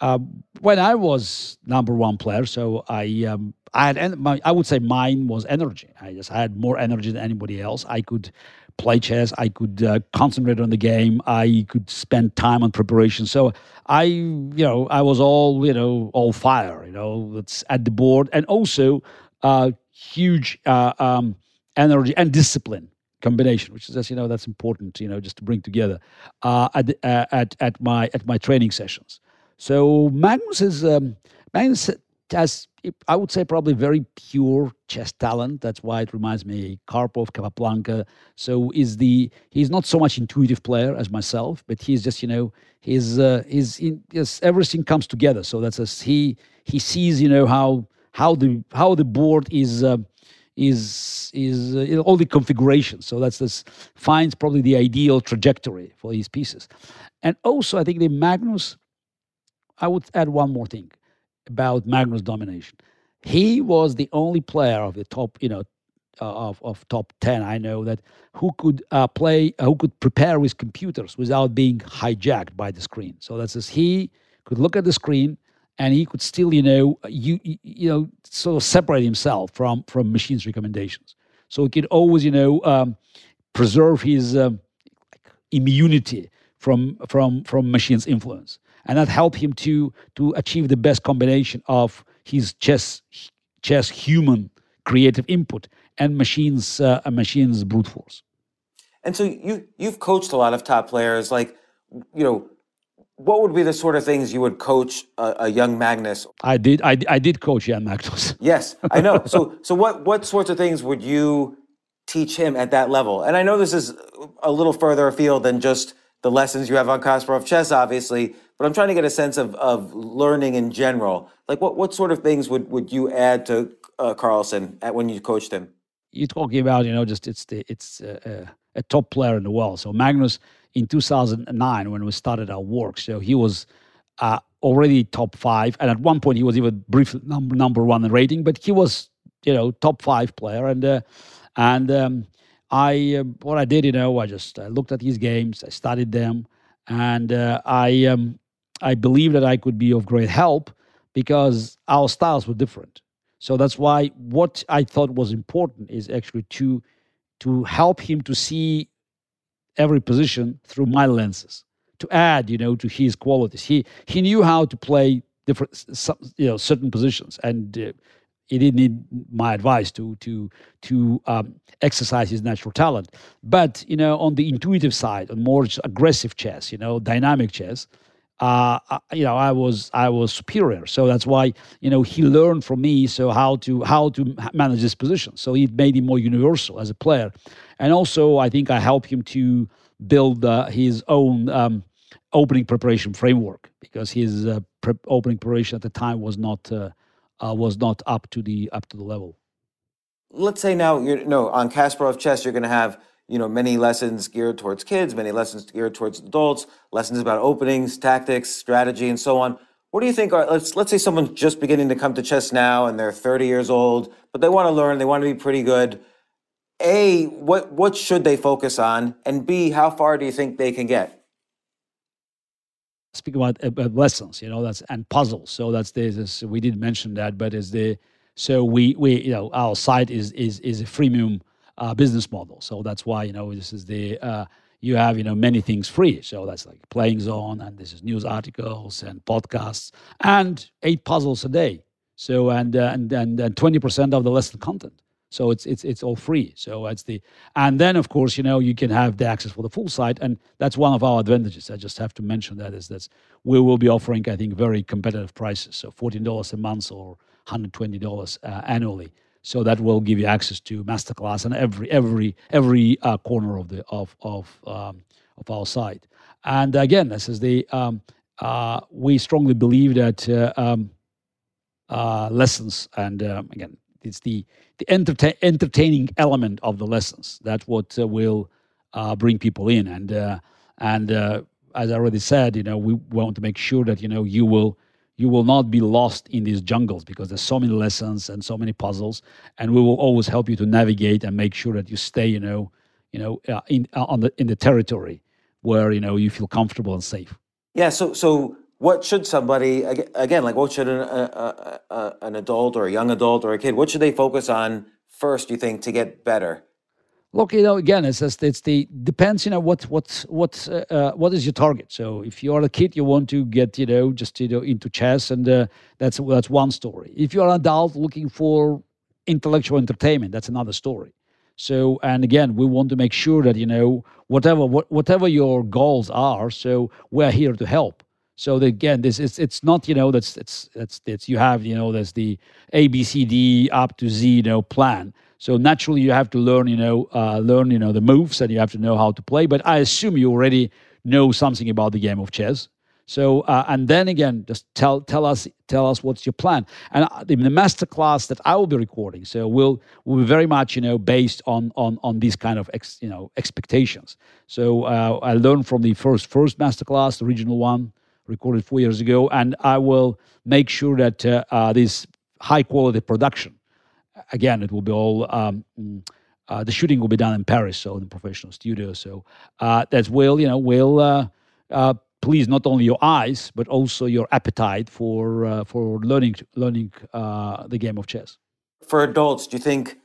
uh, when I was number one player, so I um, I had my, I would say mine was energy. I just had more energy than anybody else. I could play chess. I could uh, concentrate on the game. I could spend time on preparation. So I, you know, I was all, you know, all fire. You know, at the board, and also uh, huge uh, um, energy and discipline combination, which is, as you know, that's important, you know, just to bring together uh, at, uh, at at my at my training sessions. So Magnus is um, Magnus has, I would say, probably very pure chess talent. That's why it reminds me Karpov, Capablanca. So is the he's not so much intuitive player as myself, but he's just you know he's uh, he's in, yes, everything comes together. So that's a, he he sees you know how how the how the board is. Uh, is is uh, all the configurations. So that's this finds probably the ideal trajectory for these pieces. And also, I think the Magnus. I would add one more thing about Magnus domination. He was the only player of the top, you know, uh, of, of top 10 i know that who could uh, play uh, who could prepare with computers without being hijacked by the screen so that's as he could look at the screen and he could still, you know, you you know, sort of separate himself from from machines' recommendations. So he could always, you know, um, preserve his um, immunity from from from machines' influence, and that helped him to to achieve the best combination of his chess chess human creative input and machines uh, machines brute force. And so you you've coached a lot of top players, like you know what would be the sort of things you would coach a, a young Magnus? I did. I, I did coach young Magnus. yes, I know. So so what what sorts of things would you teach him at that level? And I know this is a little further afield than just the lessons you have on Kasparov chess, obviously. But I'm trying to get a sense of of learning in general. Like what what sort of things would would you add to uh, Carlsen at when you coached him? You're talking about you know just it's the it's uh, a top player in the world. So Magnus in 2009 when we started our work. So he was uh, already top five, and at one point he was even briefly number number one in rating. But he was, you know, top five player, and uh, and um, I uh, what I did, you know, I just I looked at his games, I studied them, and uh, I um, I believe that I could be of great help because our styles were different. So that's why what I thought was important is actually to to help him to see every position through my lenses, to add, you know, to his qualities. He he knew how to play different, you know, certain positions, and uh, he didn't need my advice to to to um, exercise his natural talent. But you know, on the intuitive side, on more aggressive chess, you know, dynamic chess, uh, you know, I was I was superior. So that's why you know he learned from me. So how to how to manage this position. So it made him more universal as a player, and also I think I helped him to build uh, his own um, opening preparation framework because his uh, pre- opening preparation at the time was not uh, uh, was not up to the up to the level. Let's say now you know on Kasparov chess you're going to have you know many lessons geared towards kids, many lessons geared towards adults, lessons about openings, tactics, strategy, and so on. What do you think are let's let's say someone's just beginning to come to chess now and they're 30 years old, but they want to learn, they want to be pretty good. A, what what should they focus on? And B, how far do you think they can get? Speak about, about lessons, you know, that's and puzzles. So that's this, we didn't mention that, but is the so we we you know our site is is is a freemium uh, business model. So that's why you know this is the uh, you have you know many things free. So that's like playing zone, and this is news articles and podcasts, and eight puzzles a day. So and uh, and and twenty percent of the lesson content. So it's it's it's all free. So that's the and then of course you know you can have the access for the full site, and that's one of our advantages. I just have to mention that is that we will be offering I think very competitive prices. So fourteen dollars a month or hundred twenty dollars uh, annually. So that will give you access to masterclass and every every every uh, corner of the of of um, of our site. And again, this is the um, uh, we strongly believe that uh, um, uh, lessons and um, again it's the the entertain, entertaining element of the lessons. That's what uh, will uh, bring people in. And and as I already said, you know, we want to make sure that you know you will you will not be lost in these jungles because there's so many lessons and so many puzzles. And we will always help you to navigate and make sure that you stay you know you know uh, in uh, on the in the territory where you know you feel comfortable and safe. Yeah so so what should somebody again like what should an, a, a, an adult or a young adult or a kid what should they focus on first you think to get better Look, you know, again, it's just it's the depends. You know what what what uh, uh, what is your target? So if you are a kid, you want to get you know just you know into chess, and uh, that's that's one story. If you are an adult looking for intellectual entertainment, that's another story. So and again, we want to make sure that you know whatever what, whatever your goals are. So we're here to help. So again, this is it's not you know that's it's that's it's you have you know there's the A B C D up to Z you know plan. So naturally, you have to learn, you know, uh, learn, you know, the moves, and you have to know how to play. But I assume you already know something about the game of chess. So, uh, and then again, just tell tell us tell us what's your plan. And uh, the, the master class that I will be recording, so will will be very much you know based on on on these kind of ex, you know expectations. So uh, I learned from the first first master class, the original one, recorded four years ago, and I will make sure that uh, uh, this high quality production again, it will be all. Um, mm, uh, the shooting will be done in Paris, so in professional studio. So uh, that will, you know, will uh, uh please not only your eyes but also your appetite for for learning learning the game of chess. For adults, do you think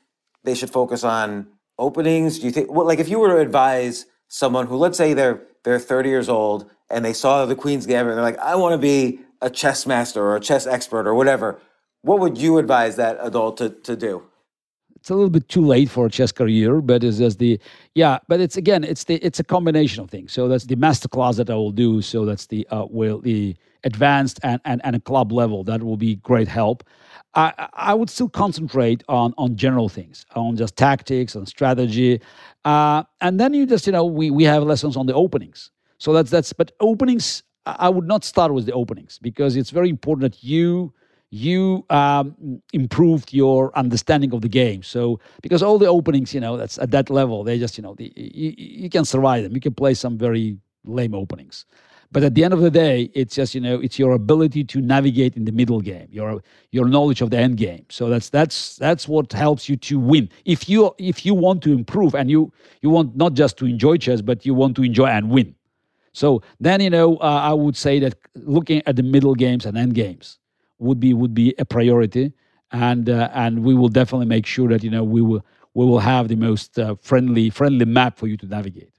they should focus on openings? Do you think, well, like, if you were to advise someone who, let's say, they're they're 30 years old and they saw the Queen's Gambit, and they're like, I want to be a chess master or a chess expert or whatever what would you advise that adult to, to do? It's a little bit too late for a chess career, but it's just the yeah. But it's again, it's the it's a combination of things. So that's the master class that I will do. So that's the uh, will the advanced and, and and a club level that will be great help. I I would still concentrate on on general things, on just tactics, on strategy, uh, and then you just you know we we have lessons on the openings. So that's that's but openings. I would not start with the openings because it's very important that you you um, improved your understanding of the game. So because all the openings, you know, that's at that level, they just, you know, the, you, you can survive them. You can play some very lame openings. But at the end of the day, it's just you know it's your ability to navigate in the middle game, your your knowledge of the end game. So that's that's that's what helps you to win. If you if you want to improve and you you want not just to enjoy chess, but you want to enjoy and win. So then you know uh, I would say that looking at the middle games and end games would be would be a priority, and uh, and we will definitely make sure that you know we will we will have the most uh, friendly friendly map for you to navigate.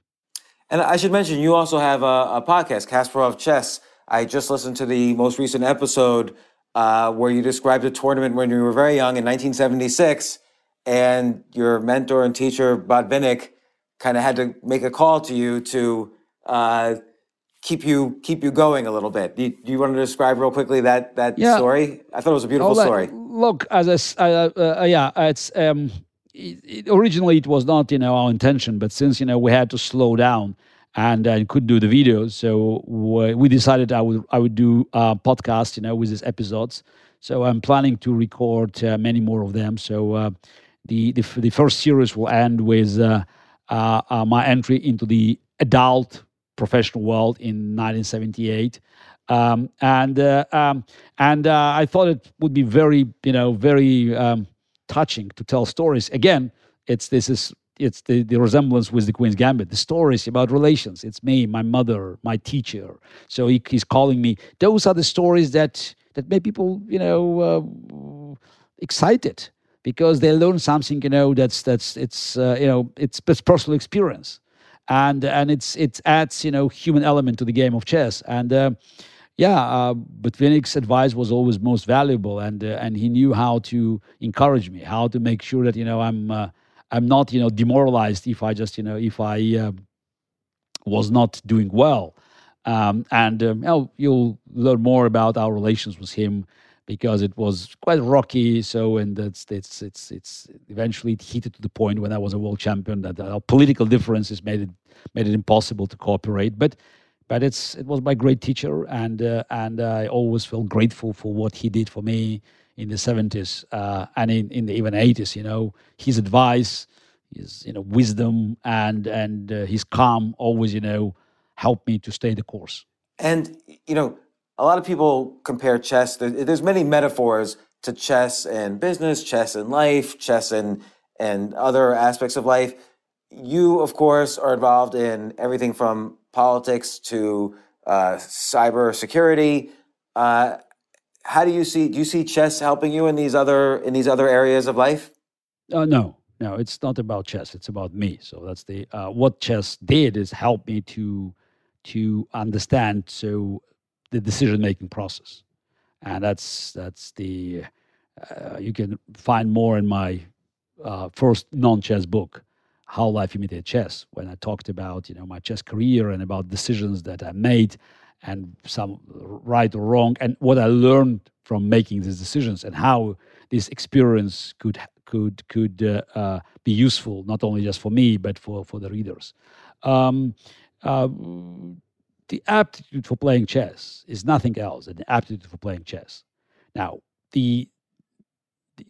And I should mention, you also have a, a podcast, Kasparov Chess. I just listened to the most recent episode uh, where you described a tournament when you were very young in 1976, and your mentor and teacher, Botvinnik, kind of had to make a call to you to uh, keep you keep you going a little bit. Do you, do you, want to describe real quickly that that yeah. story? I thought it was a beautiful story. Look, as a, uh, uh, yeah, it's um, it, it, originally it was not you know our intention, but since you know we had to slow down and I could do the videos, so we decided I would I would do a podcast, you know, with these episodes. So I'm planning to record uh, many more of them. So uh, the, the the first series will end with uh, uh, uh my entry into the adult professional world in 1978. Um, and uh, um, and I thought it would be very, you know, very um, touching to tell stories. Again, it's this is it's the, the resemblance with the Queen's Gambit. The stories about relations. It's me, my mother, my teacher. So he, he's calling me. Those are the stories that that make people, you know, uh, excited because they learn something. You know, that's that's it's uh, you know it's, it's personal experience, and and it's it adds you know human element to the game of chess and. Uh, yeah, uh, Botvinnik's advice was always most valuable, and uh, and he knew how to encourage me, how to make sure that you know I'm uh, I'm not you know demoralized if I just you know if I uh, was not doing well, um, and um, you you'll learn more about our relations with him because it was quite rocky. So and it's it's it's it's eventually it heated to the point when I was a world champion that our political differences made it made it impossible to cooperate, but but it's it was my great teacher, and uh, and I always felt grateful for what he did for me in the 70s uh, and in, in the even 80s. You know, his advice, his you know wisdom, and and uh, his calm always you know helped me to stay the course. And you know, a lot of people compare chess. There's many metaphors to chess and business, chess and life, chess and and other aspects of life. You, of course, are involved in everything from politics to uh, cyber security. Uh, how do you see? Do you see chess helping you in these other in these other areas of life? Uh, no, no, it's not about chess. It's about me. So that's the uh, what chess did is help me to to understand so the decision making process, and that's that's the uh, you can find more in my uh, first non chess book how life imitated chess when I talked about you know my chess career and about decisions that I made and some right or wrong and what I learned from making these decisions and how this experience could could could uh, uh, be useful not only just for me but for for the readers. Um, uh, the aptitude for playing chess is nothing else than the aptitude for playing chess. Now the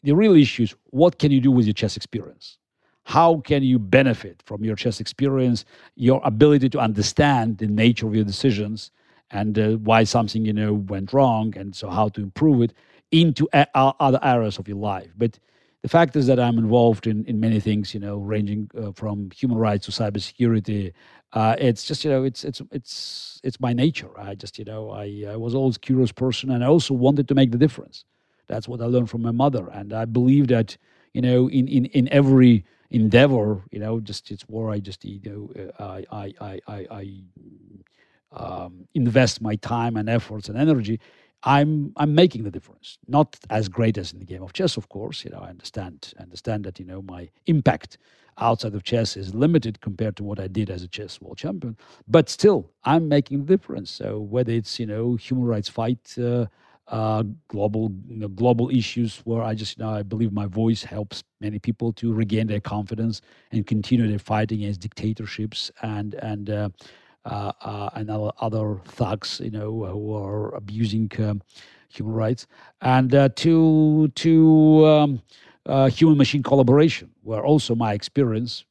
the real issue is what can you do with your chess experience how can you benefit from your chess experience your ability to understand the nature of your decisions and uh, why something you know went wrong and so how to improve it into a- other areas of your life but the fact is that i'm involved in, in many things you know ranging uh, from human rights to cybersecurity uh, it's just you know it's it's it's it's my nature. I just you know I, I was always curious person and i also wanted to make the difference. That's what i learned from my mother and i believe that you know in in, in every endeavor you know just it's where i just you know uh, i i i i um, invest my time and efforts and energy. I'm i'm making the difference. Not as great as in the game of chess of course you know i understand understand that you know my impact outside of chess is limited compared to what i did as a chess world champion. But still i'm making a difference. So whether it's you know human rights fight uh, uh, global you know, global issues where I just you know I believe my voice helps many people to regain their confidence and continue their fight against dictatorships and and uh, uh, uh and other thugs you know who are abusing um, human rights. And uh, to to um, uh, human machine collaboration where also my experience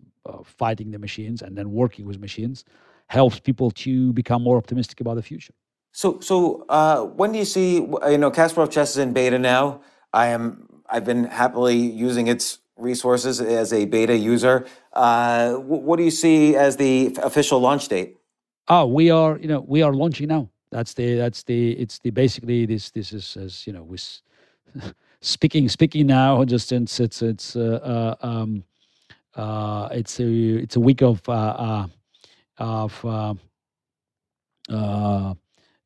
fighting the machines and then working with machines helps people to become more optimistic about the future. So, so uh, when do you see? You know, Kasparov Chess is in beta now. I am. I've been happily using its resources as a beta user. Uh, what do you see as the official launch date? Oh, we are. You know, we are launching now. That's the. That's the. It's the basically this. This is as you know. With speaking speaking now. Just since it's it's uh, uh, um, uh, it's a it's a week of uh, uh, of uh, uh,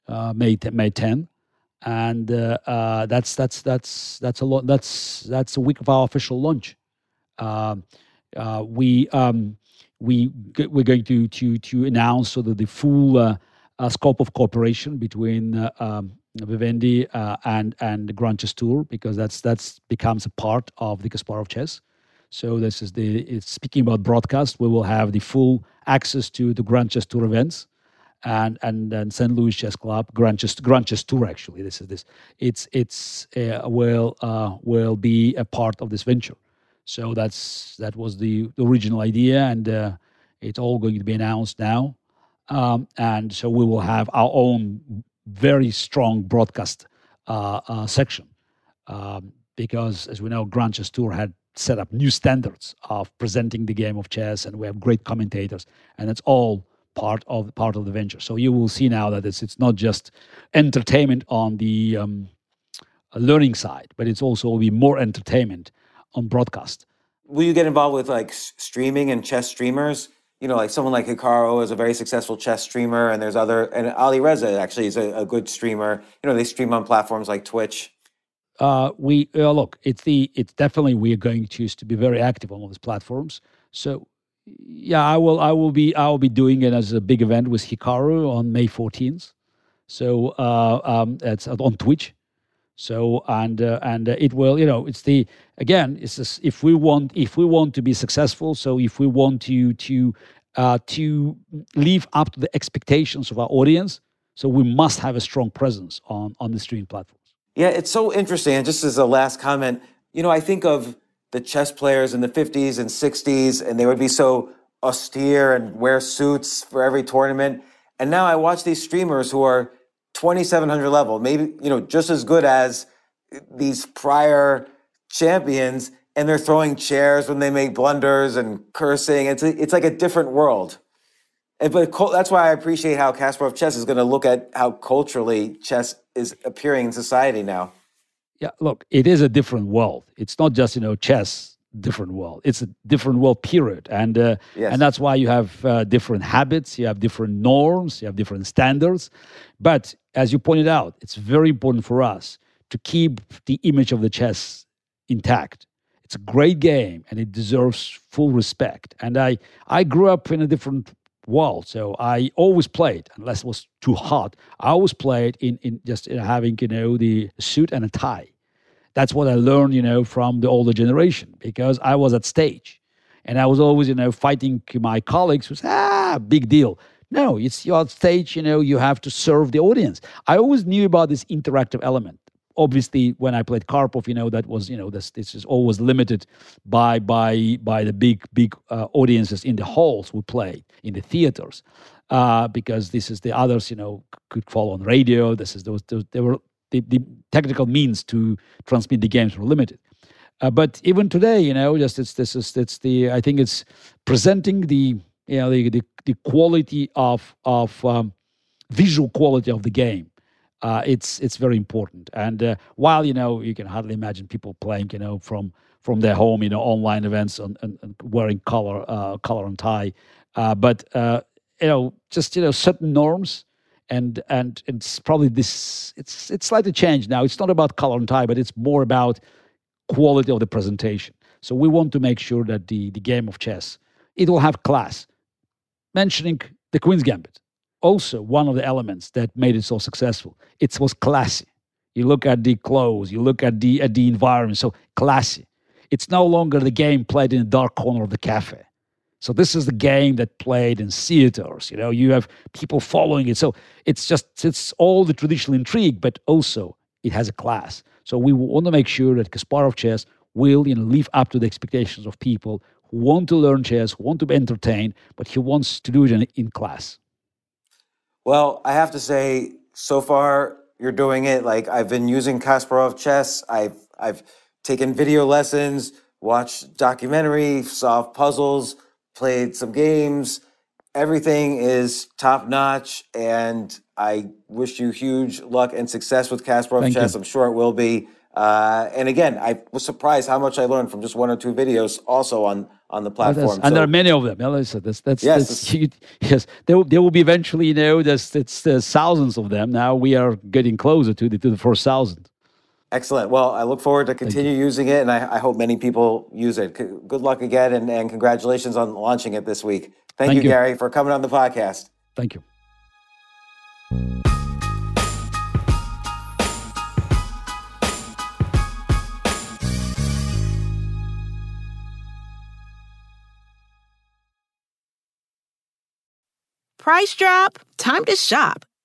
uh, May May 10, and uh, uh, that's that's that's that's a lot. That's that's a week of our official launch. Um, uh, we um, we we're going to to to announce sort of the full uh, uh, scope of cooperation between uh, um, Vivendi uh, and and the Grand Tour because that's that's becomes a part of the Kasparov Chess. So this is the speaking about broadcast. We will have the full access to the Grand Chess Tour events and and and St. Louis Chess Club, Grand Chess Grand Chess Tour. Actually, this is this. It's it's uh, will uh, will be a part of this venture. So that's that was the, the original idea, and uh, it's all going to be announced now. Um, and so we will have our own very strong broadcast uh, uh, section um, because, as we know, Grand Chess Tour had set up new standards of presenting the game of chess, and we have great commentators, and it's all part of part of the venture. So you will see now that it's it's not just entertainment on the um, learning side, but it's also will be more entertainment on broadcast. Will you get involved with like streaming and chess streamers? You know, like someone like Hikaru is a very successful chess streamer, and there's other, and Alireza actually is a, a good streamer. You know, they stream on platforms like Twitch. Uh, we uh, look, it's the it's definitely we are going to choose to be very active on all these platforms. So yeah, I will I will be I will be doing it as a big event with Hikaru on May 14th. So uh, um, it's on Twitch. So and uh, and uh, it will you know it's the again it's this, if we want if we want to be successful. So if we want to to uh, to live up to the expectations of our audience, so we must have a strong presence on on the streaming platforms. Yeah, it's so interesting. And just as a last comment, you know, I think of the chess players in the 50s and 60s, and they would be so austere and wear suits for every tournament. And now I watch these streamers who are 2700 level, maybe, you know, just as good as these prior champions, and they're throwing chairs when they make blunders and cursing. It's, a, it's like a different world. And, but that's why I appreciate how Kasparov Chess is going to look at how culturally chess is appearing in society now. Yeah, look, it is a different world. It's not just you know chess, different world. It's a different world, period. And uh, Yes. and that's why you have uh, different habits, you have different norms, you have different standards. But as you pointed out, it's very important for us to keep the image of the chess intact. It's a great game and it deserves full respect. And I I grew up in a different world, so I always played unless it was too hot. I always played in in just in having you know the suit and a tie. That's what I learned, you know, from the older generation because I was at stage, and I was always, you know, fighting my colleagues. who said, ah big deal. No, it's you're on stage. You know, you have to serve the audience. I always knew about this interactive element. Obviously, when I played Karpov, you know that was you know this this is always limited by by by the big big uh, audiences in the halls we play in the theaters uh, because this is the others you know could follow on radio. This is those, those they were the, the technical means to transmit the games were limited. Uh, but even today, you know, just it's this is it's the I think it's presenting the you know the the, the quality of of um, visual quality of the game. Uh, it's it's very important. And uh, while you know you can hardly imagine people playing, you know, from from their home, you know, online events and, and, and wearing color uh, color and tie, uh, but uh, you know, just you know, certain norms and and it's probably this it's it's slightly changed now. It's not about color and tie but it's more about quality of the presentation. So we want to make sure that the the game of chess it will have class. Mentioning the queen's gambit. Also one of the elements that made it so successful it was classy. You look at the clothes you look at the at the environment so classy. It's no longer the game played in a dark corner of the cafe so this is the game that played in theaters. You know, you have people following it. So it's just it's all the traditional intrigue, but also it has a class. So we want to make sure that Kasparov chess will you know live up to the expectations of people who want to learn chess, who want to be entertained, but he wants to do it in, in class. Well, I have to say, so far you're doing it. Like I've been using Kasparov chess. I've I've taken video lessons, watched documentary, solved puzzles, played some games. Everything is top notch, and I wish you huge luck and success with Kasparov Thank chess. you. I'm sure it will be. Uh, and again, I was surprised how much I learned from just one or two videos, also on on the Oh, platform. that's- and there are many of them. Yeah, that's, that's, Yes, that's- you- yes. There, will- there will be eventually, you know, there's, it's, there's thousands of them. Now we are getting closer to the to the first thousand. Excellent. Well, I look forward to continue using it, and I, I hope many people use it. C- Good luck again, and, and congratulations on launching it this week. Thank, Thank you, you. Garry, for coming on the podcast. Thank you. Price drop? Time to shop.